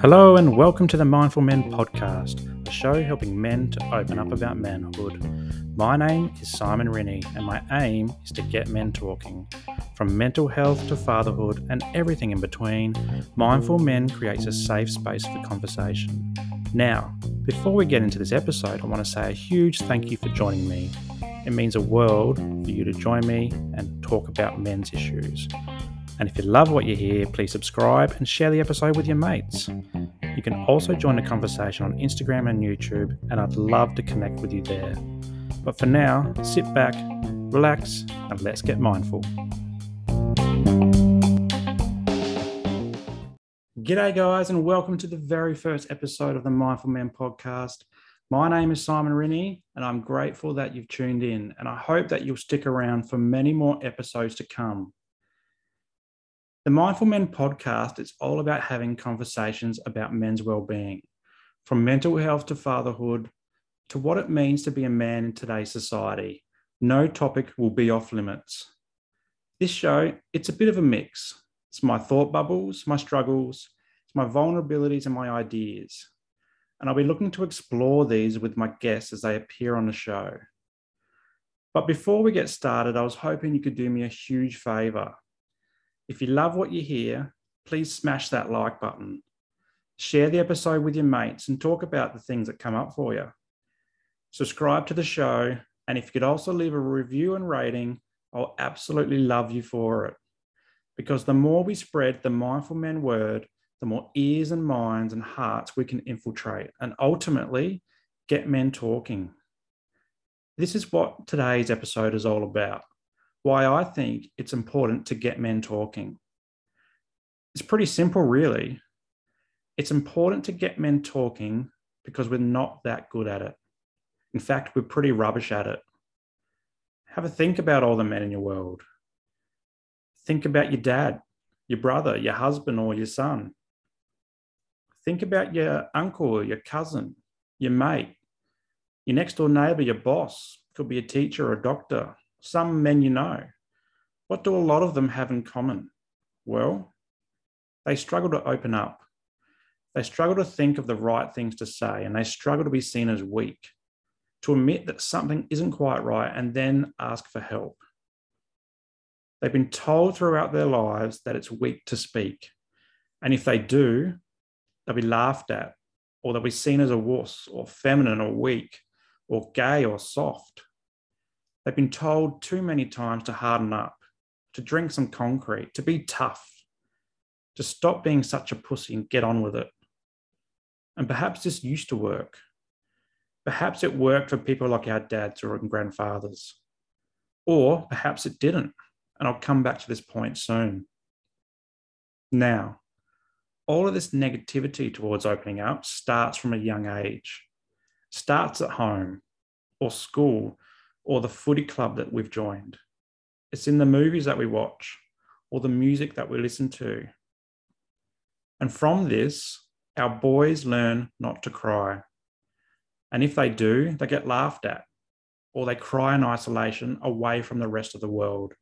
Hello, and welcome to the Mindful Men podcast, a show helping men to open up about manhood. My name is Simon Rennie, and my aim is to get men talking. From mental health to fatherhood and everything in between, Mindful Men creates a safe space for conversation. Now, before we get into this episode, I want to say a huge thank you for joining me. It means a world for you to join me and talk about men's issues. And if you love what you hear, please subscribe and share the episode with your mates. You can also join the conversation on Instagram and YouTube, and I'd love to connect with you there. But for now, sit back, relax, and let's get mindful. G'day, guys, and welcome to the very first episode of the Mindful Men podcast. My name is Simon Rennie, and I'm grateful that you've tuned in, and I hope that you'll stick around for many more episodes to come. The Mindful Men podcast is all about having conversations about men's well-being, from mental health to fatherhood to what it means to be a man in today's society. No topic will be off limits. This show, it's a bit of a mix. It's my thought bubbles, my struggles, it's my vulnerabilities and my ideas. And I'll be looking to explore these with my guests as they appear on the show. But before we get started, I was hoping you could do me a huge favor if you love what you hear, please smash that like button. Share the episode with your mates and talk about the things that come up for you. Subscribe to the show, and if you could also leave a review and rating, I'll absolutely love you for it. Because the more we spread the mindful men word, the more ears and minds and hearts we can infiltrate and ultimately get men talking. This is what today's episode is all about why I think it's important to get men talking. It's pretty simple, really. It's important to get men talking because we're not that good at it. In fact, we're pretty rubbish at it. Have a think about all the men in your world. Think about your dad, your brother, your husband, or your son. Think about your uncle, your cousin, your mate, your next door neighbor, your boss, could be a teacher or a doctor, some men you know. What do a lot of them have in common? Well, they struggle to open up. They struggle to think of the right things to say, and they struggle to be seen as weak, to admit that something isn't quite right and then ask for help. They've been told throughout their lives that it's weak to speak. And if they do, they'll be laughed at, or they'll be seen as a wuss, or feminine, or weak, or gay, or soft. They've been told too many times to harden up, to drink some concrete, to be tough, to stop being such a pussy and get on with it. And perhaps this used to work. Perhaps it worked for people like our dads or grandfathers. Or perhaps it didn't. And I'll come back to this point soon. Now, all of this negativity towards opening up starts from a young age, starts at home or school or the footy club that we've joined. It's in the movies that we watch or the music that we listen to. And from this, our boys learn not to cry. And if they do, they get laughed at or they cry in isolation away from the rest of the world.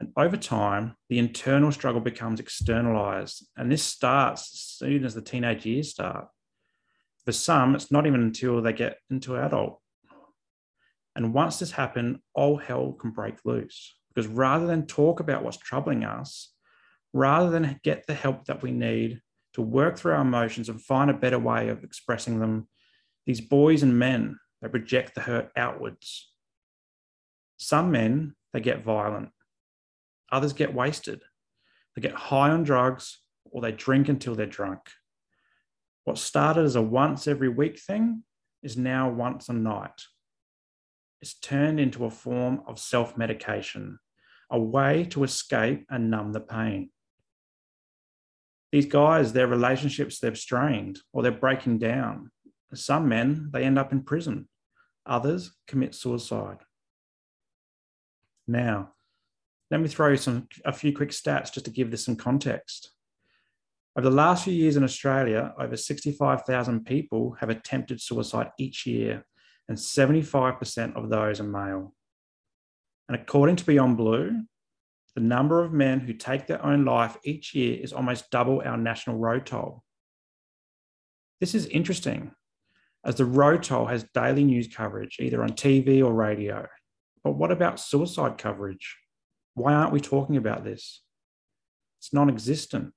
And over time, the internal struggle becomes externalized. And this starts as soon as the teenage years start. For some, it's not even until they get into adult and once this happens, all hell can break loose. Because rather than talk about what's troubling us, rather than get the help that we need to work through our emotions and find a better way of expressing them, these boys and men, they project the hurt outwards. Some men, they get violent. Others get wasted. They get high on drugs or they drink until they're drunk. What started as a once every week thing is now once a night It's turned into a form of self medication, a way to escape and numb the pain. These guys, their relationships, they've strained or they're breaking down. Some men, they end up in prison. Others commit suicide. Now, let me throw you some a few quick stats just to give this some context. Over the last few years in Australia, over 65,000 people have attempted suicide each year, and 75% of those are male. And according to Beyond Blue, The number of men who take their own life each year is almost double our national road toll. This is interesting, as the road toll has daily news coverage, either on TV or radio. But what about suicide coverage? Why aren't we talking about this? It's non existent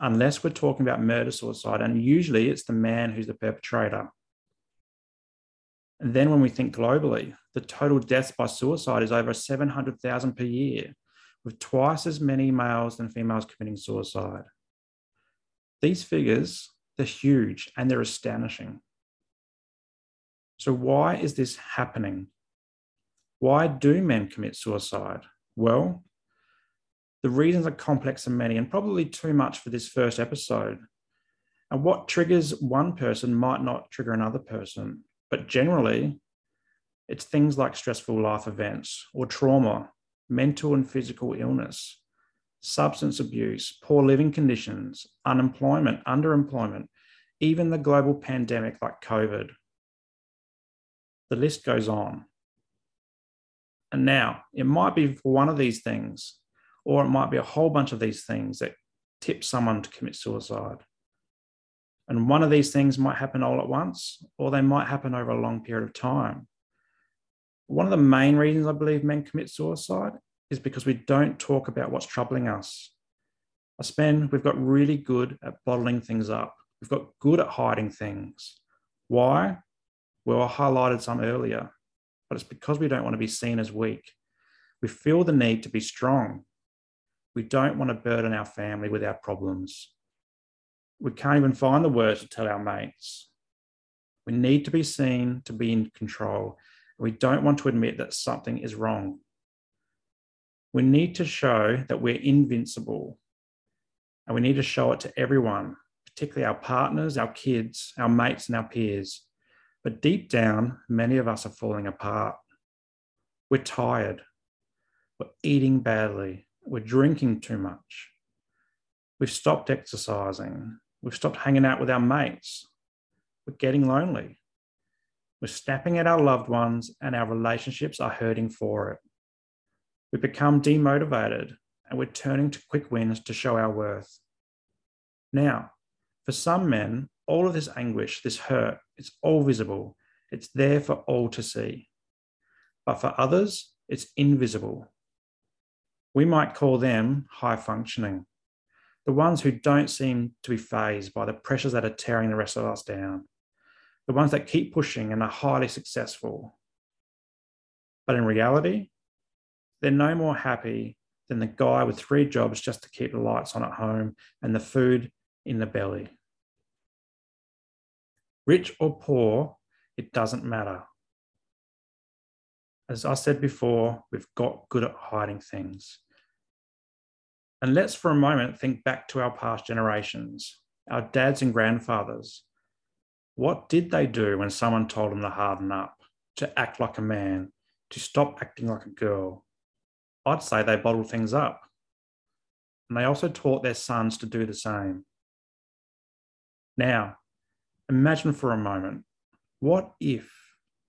unless we're talking about murder suicide, and usually it's the man who's the perpetrator. And then when we think globally, the total deaths by suicide is over 700,000 per year, with twice as many males than females committing suicide. These figures, they're huge and they're astonishing. So, why is this happening? Why do men commit suicide? Well, the reasons are complex and many, and probably too much for this first episode. And what triggers one person might not trigger another person. But generally, it's things like stressful life events or trauma, mental and physical illness, substance abuse, poor living conditions, unemployment, underemployment, even the global pandemic like COVID. The list goes on. And now, it might be one of these things, or it might be a whole bunch of these things that tip someone to commit suicide. And one of these things might happen all at once, or they might happen over a long period of time. One of the main reasons I believe men commit suicide is because we don't talk about what's troubling us. I spend, we've got really good at bottling things up. We've got good at hiding things. Why? Well, I highlighted some earlier, but it's because we don't want to be seen as weak. We feel the need to be strong. We don't want to burden our family with our problems. We can't even find the words to tell our mates. We need to be seen to be in control. We don't want to admit that something is wrong. We need to show that we're invincible. And we need to show it to everyone, particularly our partners, our kids, our mates, and our peers. But deep down, many of us are falling apart. We're tired. We're eating badly. We're drinking too much. We've stopped exercising. We've stopped hanging out with our mates. We're getting lonely. We're snapping at our loved ones, and our relationships are hurting for it. We've become demotivated and we're turning to quick wins to show our worth. Now, for some men, all of this anguish, this hurt, it's all visible. It's there for all to see. But for others, it's invisible. We might call them high functioning, the ones who don't seem to be fazed by the pressures that are tearing the rest of us down, the ones that keep pushing and are highly successful. But in reality, they're no more happy than the guy with three jobs just to keep the lights on at home and the food in the belly. Rich or poor, it doesn't matter. As I said before, we've got good at hiding things. And let's for a moment think back to our past generations, our dads and grandfathers. What did they do when someone told them to harden up, to act like a man, to stop acting like a girl? I'd say they bottled things up. And they also taught their sons to do the same. Now, imagine for a moment what if,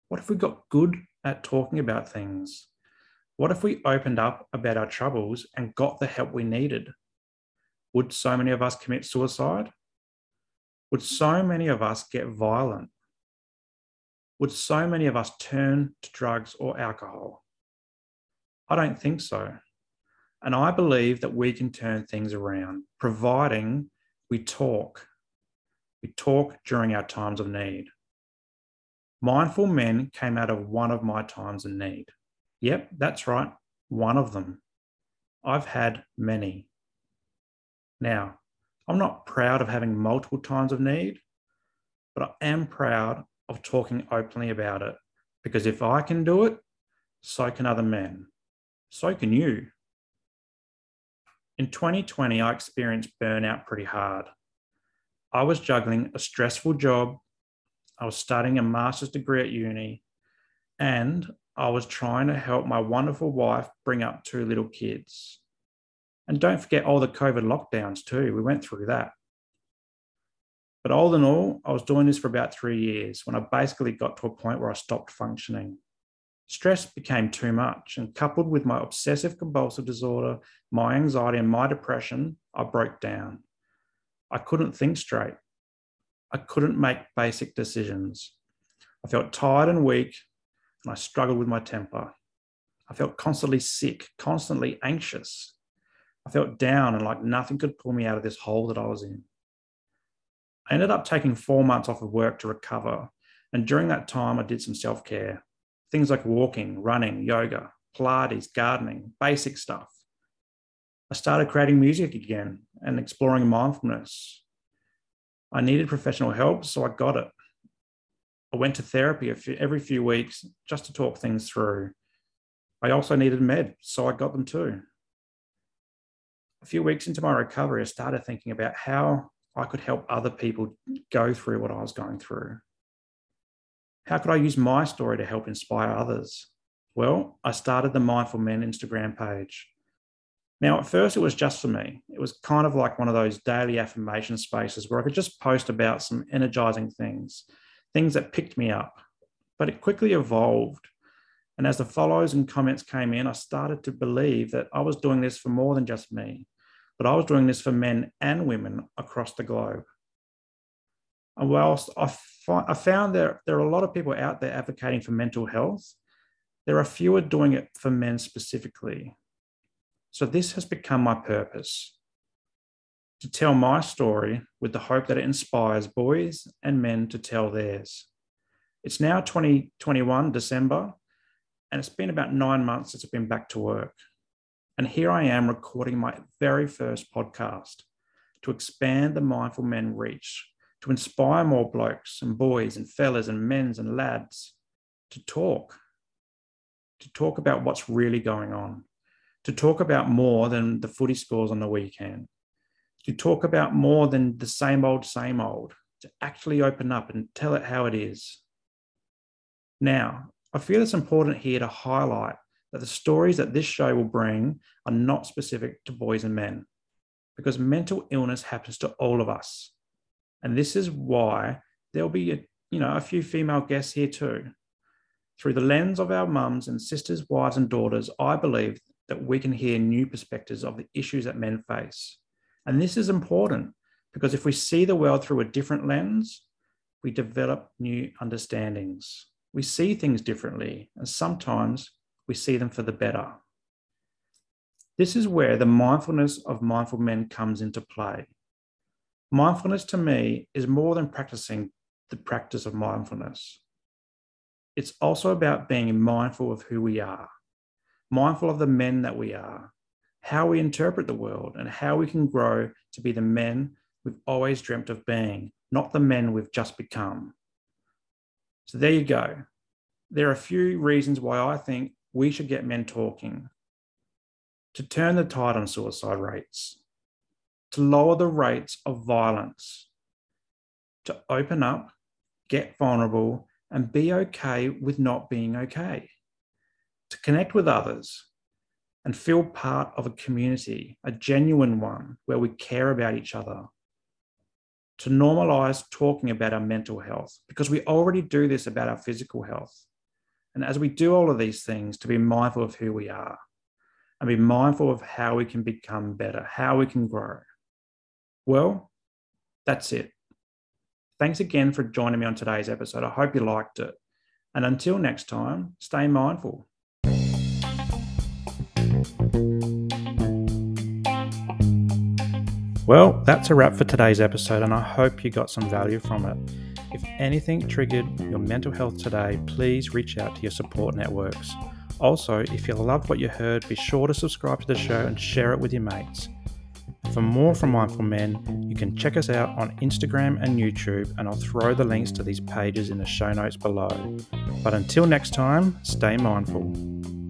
what if we got good at talking about things? What if we opened up about our troubles and got the help we needed? Would so many of us commit suicide? Would so many of us get violent? Would so many of us turn to drugs or alcohol? I don't think so. And I believe that we can turn things around, providing we talk. We talk during our times of need. Mindful men came out of one of my times of need. Yep, that's right, one of them. I've had many. Now, I'm not proud of having multiple times of need, but I am proud of talking openly about it because if I can do it, so can other men so can you. In 2020, I experienced burnout pretty hard. I was juggling a stressful job, I was studying a master's degree at uni, and I was trying to help my wonderful wife bring up two little kids. And don't forget all the COVID lockdowns, too. We went through that. But all in all, I was doing this for about three years when I basically got to a point where I stopped functioning. Stress became too much, and coupled with my obsessive compulsive disorder, my anxiety, and my depression, I broke down. I couldn't think straight. I couldn't make basic decisions. I felt tired and weak, and I struggled with my temper. I felt constantly sick, constantly anxious. I felt down and like nothing could pull me out of this hole that I was in. I ended up taking four months off of work to recover. And during that time, I did some self care things like walking, running, yoga, Pilates, gardening, basic stuff. I started creating music again and exploring mindfulness. I needed professional help, so I got it. I went to therapy few, every few weeks just to talk things through. I also needed med, so I got them too. A few weeks into my recovery, I started thinking about how I could help other people go through what I was going through. How could I use my story to help inspire others? Well, I started the Mindful Men Instagram page. Now, at first, it was just for me. It was kind of like one of those daily affirmation spaces where I could just post about some energizing things, things that picked me up. But it quickly evolved. And as the follows and comments came in, I started to believe that I was doing this for more than just me, but I was doing this for men and women across the globe. And whilst I, fi- I found that there are a lot of people out there advocating for mental health, there are fewer doing it for men specifically. So this has become my purpose to tell my story with the hope that it inspires boys and men to tell theirs. It's now 2021, December, and it's been about nine months since I've been back to work. And here I am recording my very first podcast to expand the Mindful Men reach to inspire more blokes and boys and fellas and men's and lads to talk, to talk about what's really going on, to talk about more than the footy scores on the weekend, to talk about more than the same old, same old, to actually open up and tell it how it is. Now, I feel it's important here to highlight that the stories that this show will bring are not specific to boys and men because mental illness happens to all of us. And this is why there'll be a, you know a few female guests here too. Through the lens of our mums and sisters, wives and daughters, I believe that we can hear new perspectives of the issues that men face. And this is important because if we see the world through a different lens, we develop new understandings. We see things differently, and sometimes we see them for the better. This is where the mindfulness of mindful men comes into play. Mindfulness to me is more than practicing the practice of mindfulness. It's also about being mindful of who we are, mindful of the men that we are, how we interpret the world, and how we can grow to be the men we've always dreamt of being, not the men we've just become. So there you go. There are a few reasons why I think we should get men talking to turn the tide on suicide rates, to lower the rates of violence, to open up, get vulnerable, and be okay with not being okay, to connect with others and feel part of a community, a genuine one where we care about each other, to normalize talking about our mental health, because we already do this about our physical health. And as we do all of these things, to be mindful of who we are and be mindful of how we can become better, how we can grow. Well, that's it. Thanks again for joining me on today's episode. I hope you liked it. And until next time, stay mindful. Well, that's a wrap for today's episode, and I hope you got some value from it. If anything triggered your mental health today, please reach out to your support networks. Also, if you loved what you heard, be sure to subscribe to the show and share it with your mates. For more from Mindful Men, you can check us out on Instagram and YouTube, and I'll throw the links to these pages in the show notes below. But until next time, stay mindful.